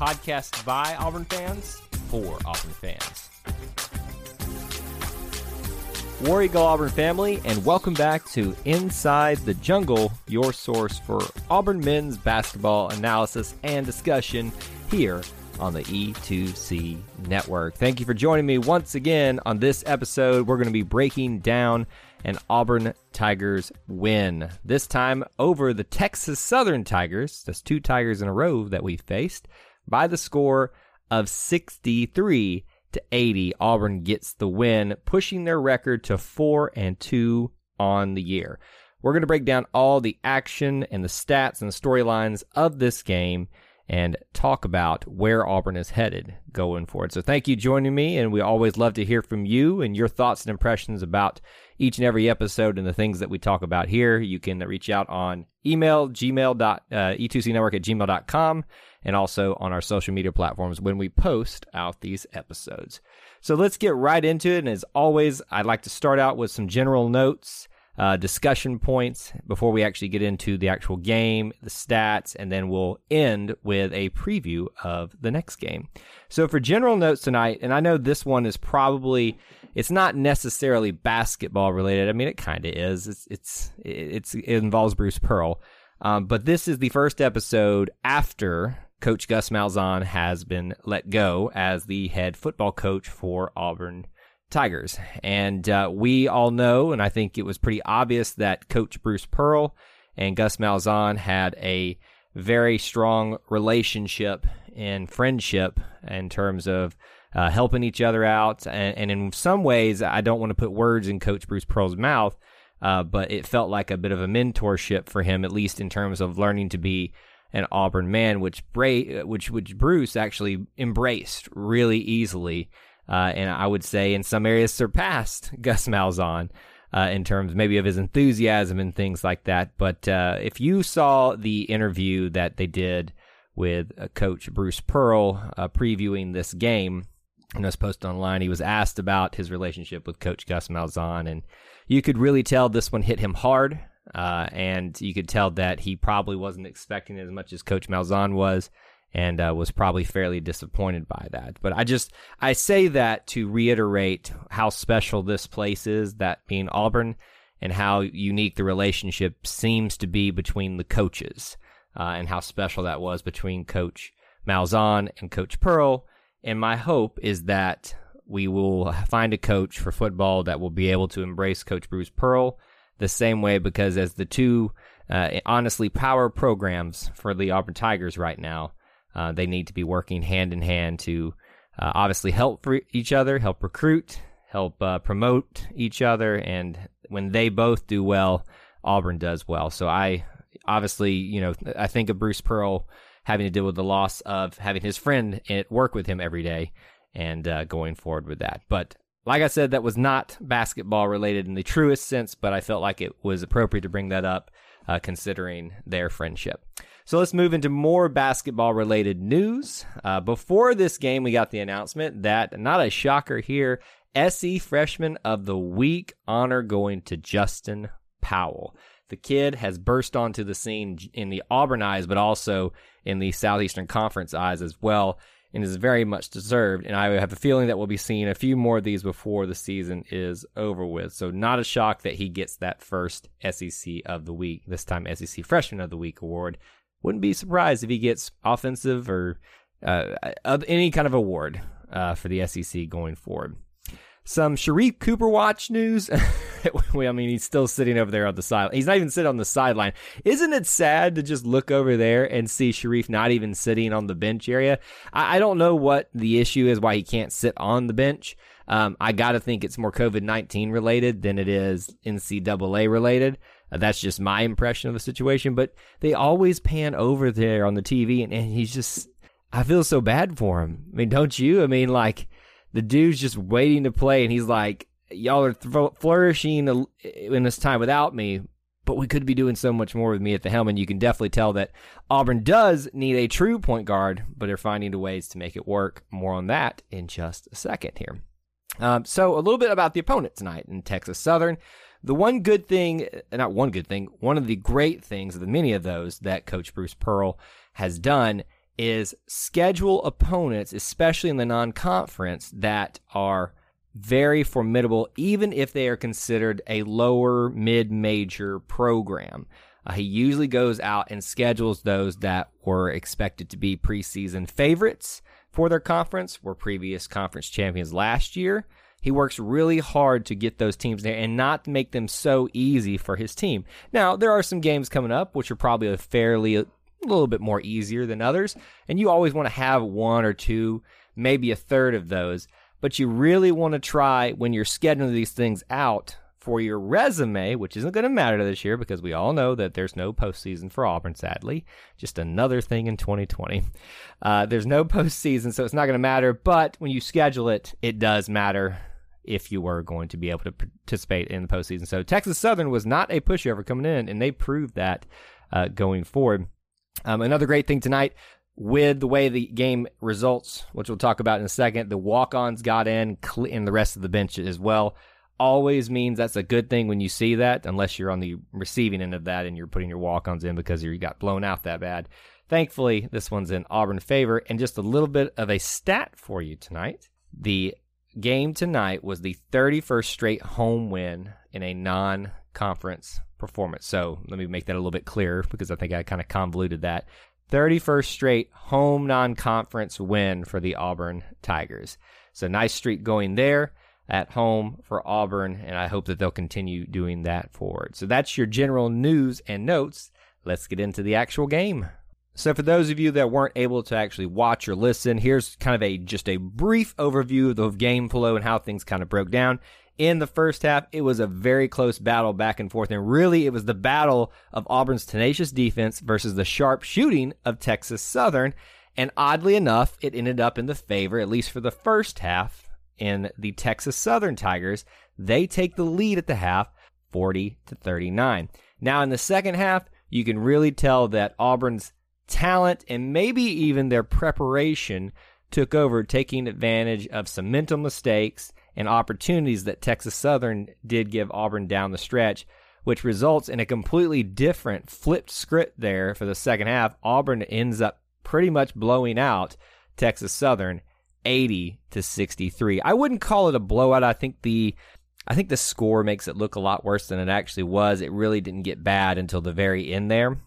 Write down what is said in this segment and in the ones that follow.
podcast by Auburn fans for Auburn fans. War Eagle Auburn family, and welcome back to Inside the Jungle, your source for Auburn men's basketball analysis and discussion here on the E2C Network. Thank you for joining me once again on this episode. We're going to be breaking down an Auburn Tigers win. This time over the Texas Southern Tigers. That's two Tigers in a row that we faced by the score of 63 to 80. Auburn gets the win, pushing their record to 4 and 2 on the year. We're going to break down all the action and the stats and the storylines of this game and talk about where Auburn is headed going forward. So thank you joining me, and we always love to hear from you and your thoughts and impressions about each and every episode and the things that we talk about here. You can reach out on email, gmail uh, e2cnetwork at gmail.com, and also on our social media platforms when we post out these episodes. So let's get right into it. And as always, I'd like to start out with some general notes uh, discussion points before we actually get into the actual game, the stats, and then we'll end with a preview of the next game. So for general notes tonight, and I know this one is probably it's not necessarily basketball related. I mean, it kind of is. It's it's it's it involves Bruce Pearl, um, but this is the first episode after Coach Gus Malzahn has been let go as the head football coach for Auburn Tigers. And uh, we all know, and I think it was pretty obvious that Coach Bruce Pearl and Gus Malzahn had a very strong relationship and friendship in terms of uh, helping each other out. And, and, in some ways, I don't want to put words in Coach Bruce Pearl's mouth, uh, but it felt like a bit of a mentorship for him, at least in terms of learning to be an Auburn man, which Bra- which which Bruce actually embraced really easily uh, and I would say in some areas surpassed Gus Malzahn uh, in terms maybe of his enthusiasm and things like that. But uh, if you saw the interview that they did with uh, Coach Bruce Pearl uh, previewing this game, and was posted online, he was asked about his relationship with Coach Gus Malzahn, and you could really tell this one hit him hard. Uh, and you could tell that he probably wasn't expecting as much as Coach Malzahn was and uh, was probably fairly disappointed by that. But I just I say that to reiterate how special this place is, that being Auburn, and how unique the relationship seems to be between the coaches, uh, and how special that was between Coach Malzahn and Coach Pearl. And my hope is that we will find a coach for football that will be able to embrace Coach Bruce Pearl the same way, because as the two uh, honestly power programs for the Auburn Tigers right now uh, they need to be working hand in hand to uh, obviously help each other, help recruit, help uh, promote each other, and when they both do well, Auburn does well. So I obviously, you know, I think of Bruce Pearl having to deal with the loss of having his friend work with him every day and uh, going forward with that. But like I said, that was not basketball related in the truest sense, but I felt like it was appropriate to bring that up uh, considering their friendship. So let's move into more basketball related news. Uh, before this game, we got the announcement that, not a shocker here, SE Freshman of the Week honor going to Justin Powell. The kid has burst onto the scene in the Auburn eyes, but also in the Southeastern Conference eyes as well, and is very much deserved. And I have a feeling that we'll be seeing a few more of these before the season is over with. So, not a shock that he gets that first SEC of the Week, this time SEC Freshman of the Week award. Wouldn't be surprised if he gets offensive or uh, any kind of award uh, for the SEC going forward. Some Sharife Cooper watch news. I mean, he's still sitting over there on the side. He's not even sitting on the sideline. Isn't it sad to just look over there and see Sharife not even sitting on the bench area? I, I don't know what the issue is, why he can't sit on the bench. Um, I got to think it's more COVID 19 related than it is NCAA related. Uh, that's just my impression of the situation. But they always pan over there on the TV, and, and he's just, I feel so bad for him. I mean, don't you? I mean, like, the dude's just waiting to play, and he's like, y'all are th- flourishing in this time without me, but we could be doing so much more with me at the helm. And you can definitely tell that Auburn does need a true point guard, but they're finding ways to make it work. More on that in just a second here. Um, so, a little bit about the opponent tonight in Texas Southern. The one good thing, uh, not one good thing, one of the great things, the many of those that Coach Bruce Pearl has done is schedule opponents, especially in the non conference, that are very formidable, even if they are considered a lower mid major program. Uh, he usually goes out and schedules those that were expected to be preseason favorites for their conference, were previous conference champions last year. He works really hard to get those teams there and not make them so easy for his team. Now, there are some games coming up which are probably a fairly a little bit more easier than others, and you always want to have one or two, maybe a third of those but you really want to try when you're scheduling these things out for your resume, which isn't going to matter this year because we all know that there's no postseason for Auburn, sadly. Just another thing in 2020. Uh, there's no postseason, so it's not going to matter. But when you schedule it, it does matter if you were going to be able to participate in the postseason. So Texas Southern was not a pushover coming in, and they proved that uh, going forward. Um, another great thing tonight, with the way the game results, which we'll talk about in a second, the walk ons got in and the rest of the bench as well. Always means that's a good thing when you see that, unless you're on the receiving end of that and you're putting your walk ons in because you got blown out that bad. Thankfully, this one's in Auburn favor. And just a little bit of a stat for you tonight. The game tonight was the 31st straight home win in a non conference performance. So let me make that a little bit clearer because I think I kind of convoluted that. 31st straight home non conference win for the Auburn Tigers. So nice streak going there at home for Auburn, and I hope that they'll continue doing that forward. So that's your general news and notes. Let's get into the actual game. So for those of you that weren't able to actually watch or listen, here's kind of a just a brief overview of the game flow and how things kind of broke down in the first half, it was a very close battle back and forth. And really, it was the battle of Auburn's tenacious defense versus the sharp shooting of Texas Southern. And oddly enough, it ended up in the favor, at least for the first half, in the Texas Southern Tigers. They take the lead at the half, 40 to 39. Now, in the second half, you can really tell that Auburn's talent and maybe even their preparation took over, taking advantage of some mental mistakes and opportunities that Texas Southern did give Auburn down the stretch, which results in a completely different flipped script there for the second half. Auburn ends up pretty much blowing out Texas Southern 80 to 63. I wouldn't call it a blowout. I think the I think the score makes it look a lot worse than it actually was. It really didn't get bad until the very end there.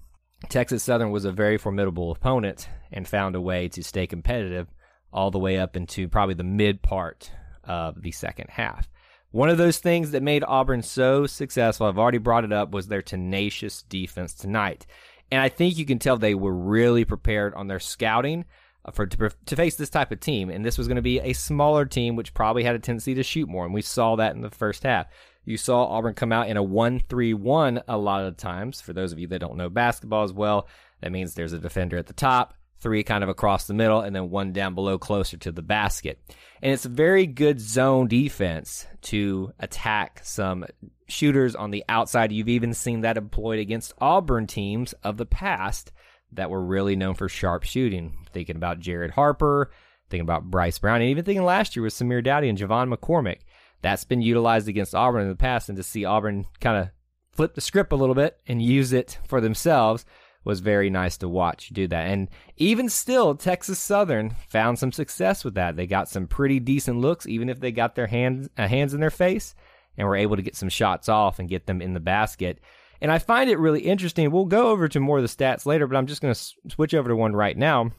Texas Southern was a very formidable opponent and found a way to stay competitive all the way up into probably the mid part of the second half. One of those things that made Auburn so successful, I've already brought it up, was their tenacious defense tonight. And I think you can tell they were really prepared on their scouting uh, for to, to face this type of team. And this was going to be a smaller team, which probably had a tendency to shoot more. And we saw that in the first half. You saw Auburn come out in a 1 3 1 a lot of times. For those of you that don't know basketball as well, that means there's a defender at the top, three kind of across the middle, and then one down below closer to the basket. And it's a very good zone defense to attack some shooters on the outside. You've even seen that employed against Auburn teams of the past that were really known for sharp shooting. Thinking about Jared Harper, thinking about Bryce Brown, and even thinking last year with Samir Doughty and J'Von McCormick. That's been utilized against Auburn in the past, and to see Auburn kind of flip the script a little bit and use it for themselves was very nice to watch do that. And even still, Texas Southern found some success with that. They got some pretty decent looks, even if they got their hands uh, hands in their face, and were able to get some shots off and get them in the basket. And I find it really interesting. We'll go over to more of the stats later, but I'm just going to switch over to one right now.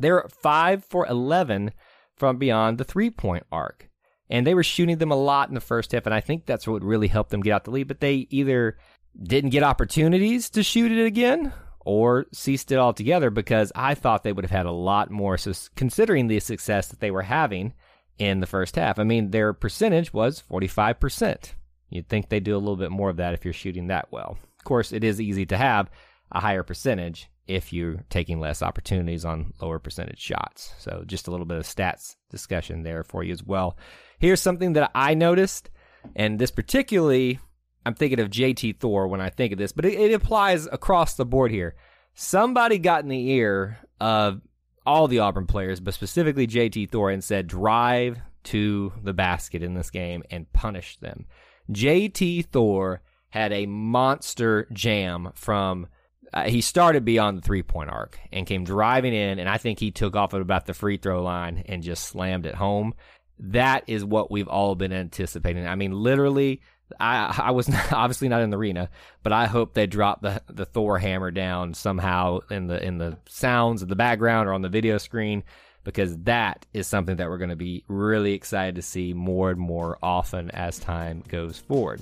They're five for eleven from beyond the three point arc. And they were shooting them a lot in the first half, and I think that's what really helped them get out the lead. But they either didn't get opportunities to shoot it again or ceased it altogether because I thought they would have had a lot more. So, considering the success that they were having in the first half, I mean, their percentage was 45%. You'd think they'd do a little bit more of that if you're shooting that well. Of course, it is easy to have a higher percentage if you're taking less opportunities on lower percentage shots. So, just a little bit of stats discussion there for you as well. Here's something that I noticed, and this particularly, I'm thinking of JT Thor when I think of this, but it, it applies across the board here. Somebody got in the ear of all the Auburn players, but specifically JT Thor, and said, drive to the basket in this game and punish them. JT Thor had a monster jam from uh, he started beyond the three point arc and came driving in, and I think he took off at about the free throw line and just slammed it home. That is what we've all been anticipating. I mean, literally, I I was obviously not in the arena, but I hope they drop the the Thor hammer down somehow in the in the sounds of the background or on the video screen because that is something that we're going to be really excited to see more and more often as time goes forward.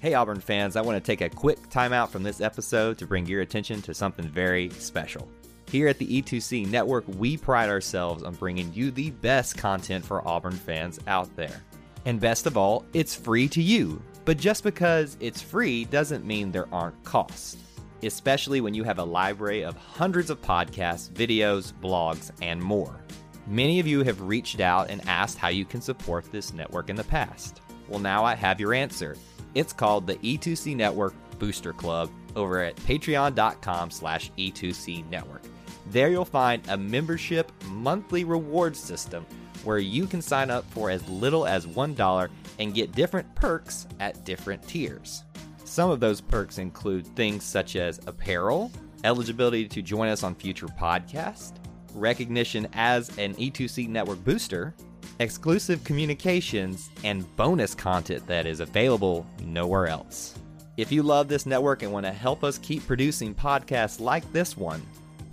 Hey, Auburn fans, I want to take a quick timeout from this episode to bring your attention to something very special. Here at the E2C Network, we pride ourselves on bringing you the best content for Auburn fans out there. And best of all, it's free to you. But just because it's free doesn't mean there aren't costs, especially when you have a library of hundreds of podcasts, videos, blogs, and more. Many of you have reached out and asked how you can support this network in the past. Well, now I have your answer. It's called the E2C Network Booster Club over at patreon.com slash E2C Network. There you'll find a membership monthly reward system where you can sign up for as little as $1 and get different perks at different tiers. Some of those perks include things such as apparel, eligibility to join us on future podcasts, recognition as an E2C network booster, exclusive communications, and bonus content that is available nowhere else. If you love this network and want to help us keep producing podcasts like this one,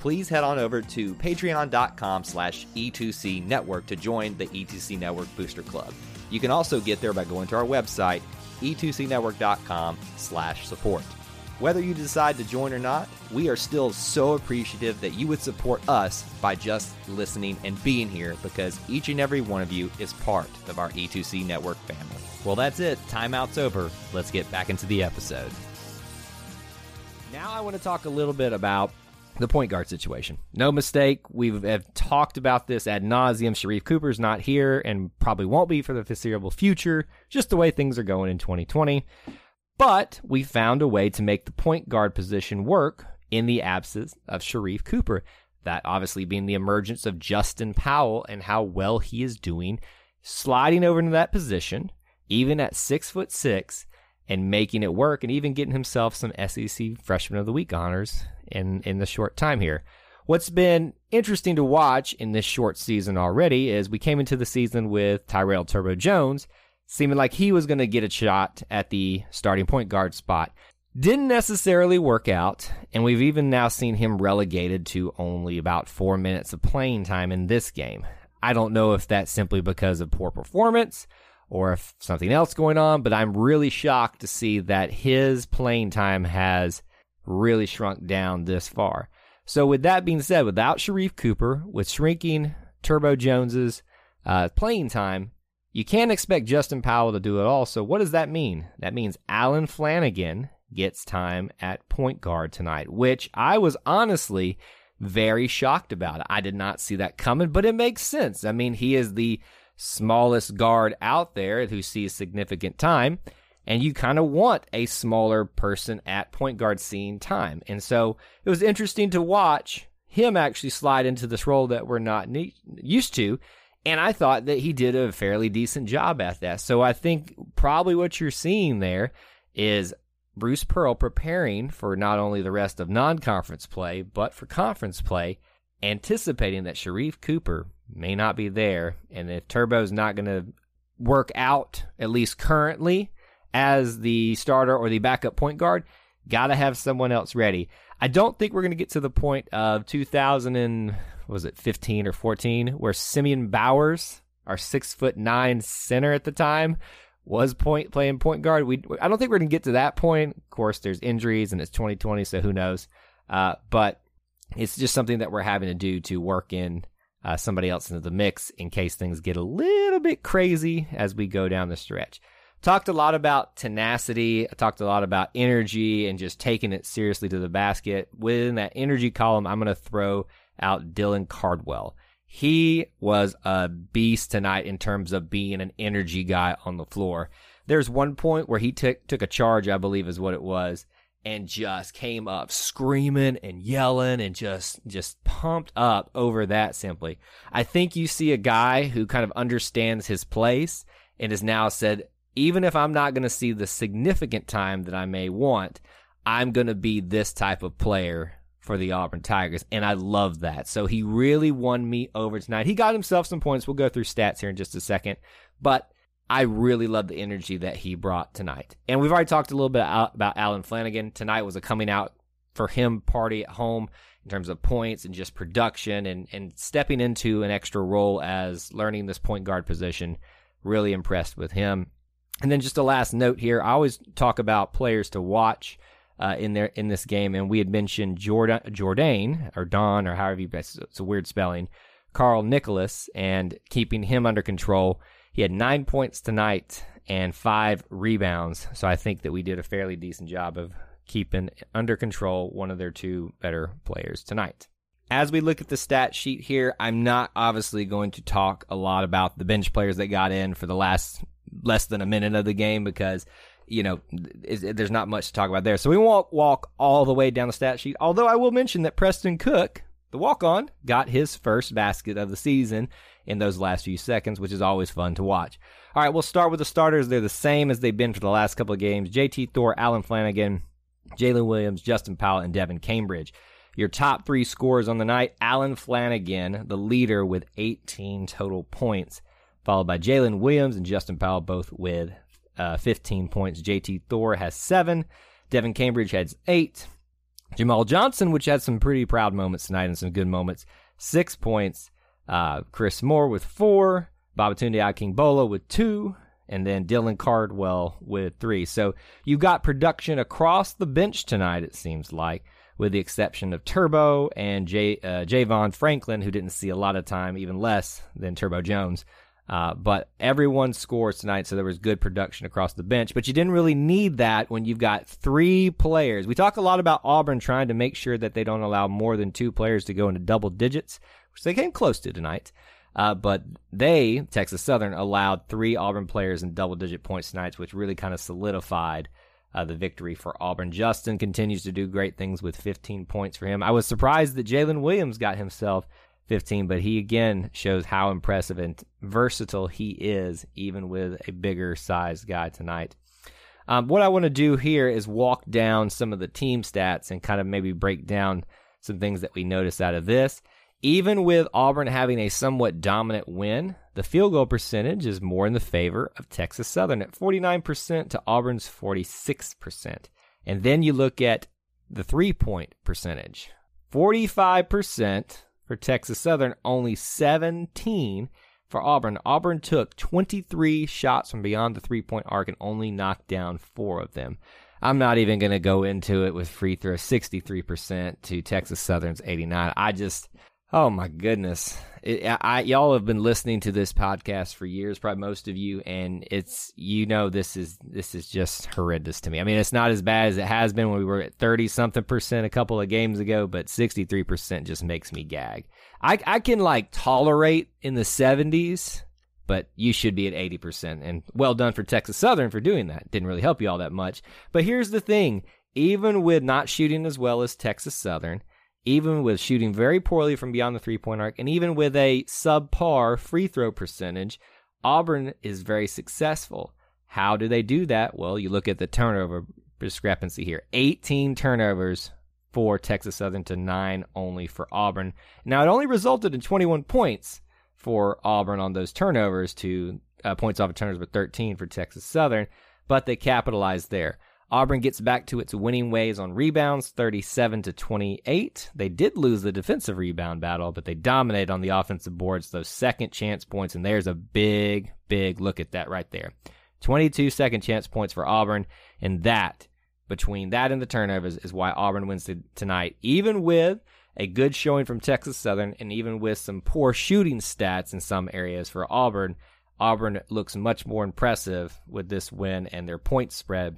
please head on over to patreon.com slash E2C Network to join the E2C Network Booster Club. You can also get there by going to our website, e2cnetwork.com slash support. Whether you decide to join or not, we are still so appreciative that you would support us by just listening and being here because each and every one of you is part of our E2C network family. Well, that's it. Timeout's over. Let's get back into the episode. Now I want to talk a little bit about the point guard situation. No mistake, we have talked about this ad nauseum. Sharife Cooper's not here and probably won't be for the foreseeable future, just the way things are going in 2020. But we found a way to make the point guard position work in the absence of Sharife Cooper. That obviously being the emergence of Justin Powell and how well he is doing, sliding over into that position, even at six foot six, and making it work, and even getting himself some SEC Freshman of the Week honors in in the short time here. What's been interesting to watch in this short season already is we came into the season with Tyrell Turbo Jones seeming like he was going to get a shot at the starting point guard spot. Didn't necessarily work out, and we've even now seen him relegated to only about four minutes of playing time in this game. I don't know if that's simply because of poor performance or if something else going on, but I'm really shocked to see that his playing time has really shrunk down this far. So, with that being said, without Sharife Cooper, with shrinking Turbo Jones's uh, playing time, you can't expect Justin Powell to do it all. So, what does that mean? That means Allen Flanigan gets time at point guard tonight, which I was honestly very shocked about. I did not see that coming, but it makes sense. I mean, he is the smallest guard out there who sees significant time, and you kind of want a smaller person at point guard seeing time. And so it was interesting to watch him actually slide into this role that we're not ne- used to and I thought that he did a fairly decent job at that. So I think probably what you're seeing there is Bruce Pearl preparing for not only the rest of non conference play, but for conference play, anticipating that Sharife Cooper may not be there. And if Turbo's not going to work out, at least currently, as the starter or the backup point guard, got to have someone else ready. I don't think we're going to get to the point of 2000 and was it 15 or 14 where Cinmeon Bowers our six foot nine center at the time, was point playing point guard. We I don't think we're gonna get to that point. Of course, there's injuries and it's 2020, so who knows? Uh, but it's just something that we're having to do to work in uh, somebody else into the mix in case things get a little bit crazy as we go down the stretch. Talked a lot about tenacity. I talked a lot about energy and just taking it seriously to the basket. Within that energy column, I'm going to throw out Dylan Cardwell. He was a beast tonight in terms of being an energy guy on the floor. There's one point where he took took a charge, I believe is what it was, and just came up screaming and yelling and just just pumped up over that simply. I think you see a guy who kind of understands his place and has now said even if I'm not going to see the significant time that I may want, I'm going to be this type of player for the Auburn Tigers, and I love that. So he really won me over tonight. He got himself some points. We'll go through stats here in just a second, but I really love the energy that he brought tonight. And we've already talked a little bit about Allen Flanigan. Tonight was a coming out for him party at home in terms of points and just production and, and stepping into an extra role as learning this point guard position. Really impressed with him. And then just a last note here. I always talk about players to watch uh, in there in this game, and we had mentioned Jordan Jourdain or Don or however you it's a weird spelling, Carl Nicholas, and keeping him under control. He had nine points tonight and five rebounds, so I think that we did a fairly decent job of keeping under control one of their two better players tonight. As we look at the stat sheet here, I'm not obviously going to talk a lot about the bench players that got in for the last less than a minute of the game because you know, there's not much to talk about there. So we won't walk all the way down the stat sheet. Although I will mention that Preston Cook, the walk on, got his first basket of the season in those last few seconds, which is always fun to watch. All right, we'll start with the starters. They're the same as they've been for the last couple of games JT Thor, Allen Flanigan, Jaylin Williams, Justin Powell, and Devan Cambridge. Your top three scores on the night Allen Flanigan, the leader with 18 total points, followed by Jaylin Williams and Justin Powell, both with uh, 15 points. JT Thor has seven. Devan Cambridge has eight. Jamal Johnson, which had some pretty proud moments tonight and some good moments, six points. Uh, Chris Moore with four. Babatunde Akingbola with two. And then Dylan Cardwell with three. So you got production across the bench tonight, it seems like, with the exception of Turbo and J, uh, Javon Franklin, who didn't see a lot of time, even less than Turbo Jones. Uh, but everyone scores tonight, so there was good production across the bench. But you didn't really need that when you've got three players. We talk a lot about Auburn trying to make sure that they don't allow more than two players to go into double digits, which they came close to tonight. Uh, but they, Texas Southern, allowed three Auburn players in double digit points tonight, which really kind of solidified uh, the victory for Auburn. Justin continues to do great things with 15 points for him. I was surprised that Jaylin Williams got himself 15, but he again shows how impressive and versatile he is, even with a bigger sized guy tonight. Um, what I want to do here is walk down some of the team stats and kind of maybe break down some things that we notice out of this. Even with Auburn having a somewhat dominant win, the field goal percentage is more in the favor of Texas Southern at 49% to Auburn's 46%. And then you look at the three point percentage 45% for Texas Southern, only 17 for Auburn. Auburn took 23 shots from beyond the three point arc and only knocked down four of them. I'm not even going to go into it with free throw 63% to Texas Southern's 89. I just Oh my goodness! It, I, y'all have been listening to this podcast for years, probably most of you, and it's you know this is this is just horrendous to me. I mean, it's not as bad as it has been when we were at thirty something percent a couple of games ago, but sixty three percent just makes me gag. I I can like tolerate in the seventies, but you should be at eighty percent. And well done for Texas Southern for doing that. Didn't really help you all that much. But here's the thing: even with not shooting as well as Texas Southern even with shooting very poorly from beyond the three point arc, and even with a subpar free throw percentage, Auburn is very successful. How do they do that? Well, you look at the turnover discrepancy here 18 turnovers for Texas Southern to nine only for Auburn. Now, it only resulted in 21 points for Auburn on those turnovers to uh, points off of turnovers, but 13 for Texas Southern, but they capitalized there. Auburn gets back to its winning ways on rebounds, 37 to 28. They did lose the defensive rebound battle, but they dominate on the offensive boards, those second chance points, and there's a big, big look at that right there. 22 second chance points for Auburn, and that, between that and the turnovers, is why Auburn wins tonight, even with a good showing from Texas Southern, and even with some poor shooting stats in some areas for Auburn. Auburn looks much more impressive with this win and their point spread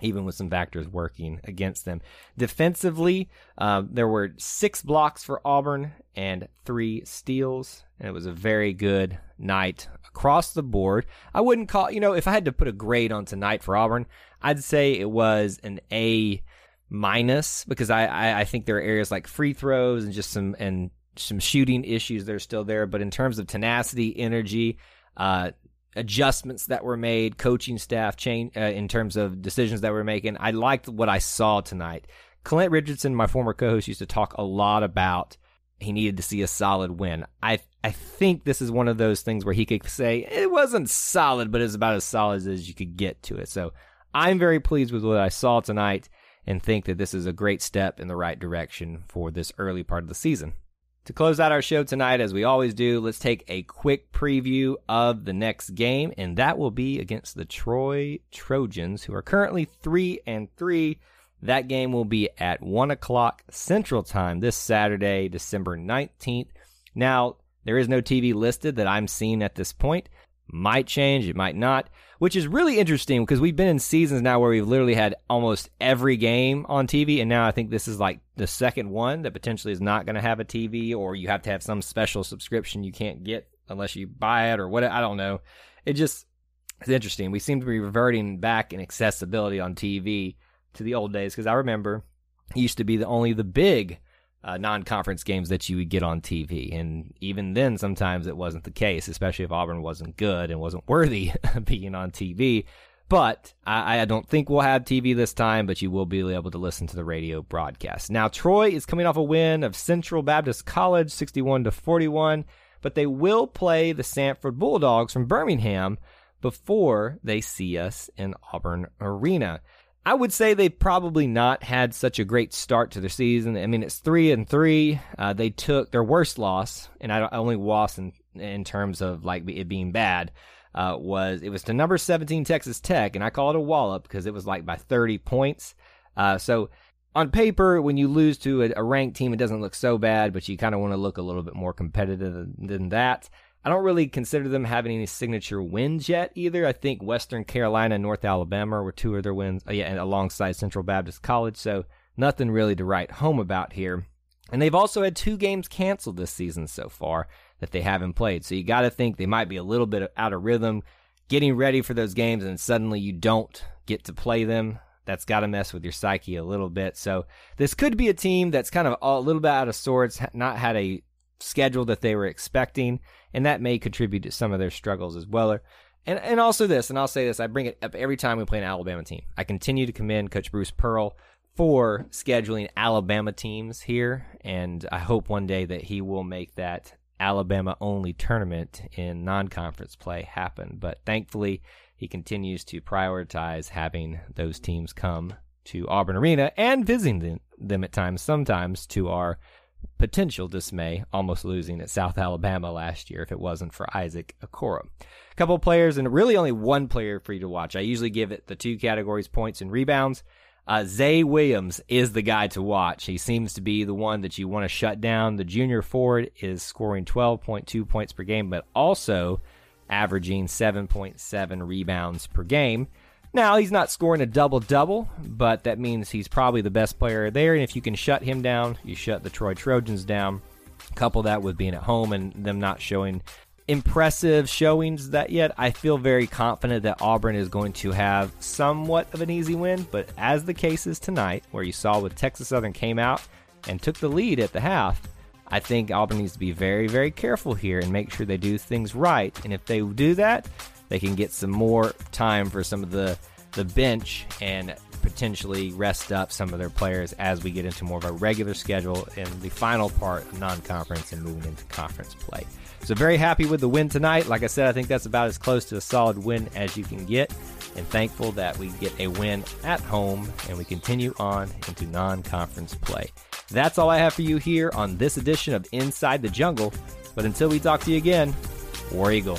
even with some factors working against them. Defensively, um, there were six blocks for Auburn and three steals, and it was a very good night across the board. I wouldn't call, you know, if I had to put a grade on tonight for Auburn, I'd say it was an A minus because I, I, I think there are areas like free throws and just some and some shooting issues that are still there. But in terms of tenacity, energy, uh, adjustments that were made, coaching staff change uh, in terms of decisions that were making. I liked what I saw tonight. Clint Richardson, my former co-host, used to talk a lot about he needed to see a solid win. I I think this is one of those things where he could say it wasn't solid, but it's about as solid as you could get to it. So I'm very pleased with what I saw tonight and think that this is a great step in the right direction for this early part of the season. To close out our show tonight, as we always do, let's take a quick preview of the next game, and that will be against the Troy Trojans, who are currently three and three. That game will be at one o'clock Central Time this Saturday, December nineteenth. Now, there is no TV listed that I'm seeing at this point. Might change, it might not which is really interesting because we've been in seasons now where we've literally had almost every game on TV, and now I think this is like the second one that potentially is not going to have a TV, or you have to have some special subscription you can't get unless you buy it or what. I don't know. It just it's interesting. We seem to be reverting back in accessibility on TV to the old days because I remember it used to be the only the big uh, non-conference games that you would get on TV. And even then, sometimes it wasn't the case, especially if Auburn wasn't good and wasn't worthy of being on TV. But I, I, don't think we'll have TV this time, but you will be able to listen to the radio broadcast. Now, Troy is coming off a win of Central Baptist College, 61 to 41, but they will play the Samford Bulldogs from Birmingham before they see us in Auburn Arena. I would say they've probably not had such a great start to their season. I mean, it's three and three. Uh, they took their worst loss, and I only loss in in terms of like it being bad. Uh, was it was to number 17 Texas Tech, and I call it a wallop because it was like by 30 points. Uh, so on paper, when you lose to a, a, ranked team, it doesn't look so bad, but you kind of want to look a little bit more competitive than, than that. I don't really consider them having any signature wins yet either. I think Western Carolina and North Alabama were two of their wins, uh, yeah, and alongside Central Baptist College. So nothing really to write home about here. And they've also had two games canceled this season so far that they haven't played. So you got to think they might be a little bit out of rhythm, getting ready for those games, and suddenly you don't get to play them. That's got to mess with your psyche a little bit. So this could be a team that's kind of a little bit out of sorts, not had a schedule that they were expecting, and that may contribute to some of their struggles as well. And and also this, and I'll say this, I bring it up every time we play an Alabama team. I continue to commend Coach Bruce Pearl for scheduling Alabama teams here, and I hope one day that he will make that Alabama only tournament in non conference play happen. But thankfully, he continues to prioritize having those teams come to Auburn Arena and visiting them, them at times, sometimes to our potential dismay, almost losing at South Alabama last year if it wasn't for Isaac Okoro. A couple players, and really only one player for you to watch. I usually give it the two categories points and rebounds. Uh, Zay Williams is the guy to watch. He seems to be the one that you want to shut down. The junior forward is scoring 12.2 points per game, but also averaging 7.7 rebounds per game. Now, he's not scoring a double double, but that means he's probably the best player there. And if you can shut him down, you shut the Troy Trojans down. Couple that with being at home and them not showing impressive showings that yet. I feel very confident that Auburn is going to have somewhat of an easy win, but as the case is tonight, where you saw with Texas Southern came out and took the lead at the half, I think Auburn needs to be very, very careful here and make sure they do things right. And if they do that, they can get some more time for some of the the bench and potentially rest up some of their players as we get into more of a regular schedule in the final part of non conference and moving into conference play. So, very happy with the win tonight. Like I said, I think that's about as close to a solid win as you can get. And thankful that we get a win at home and we continue on into non conference play. That's all I have for you here on this edition of Inside the Jungle. But until we talk to you again, War Eagle.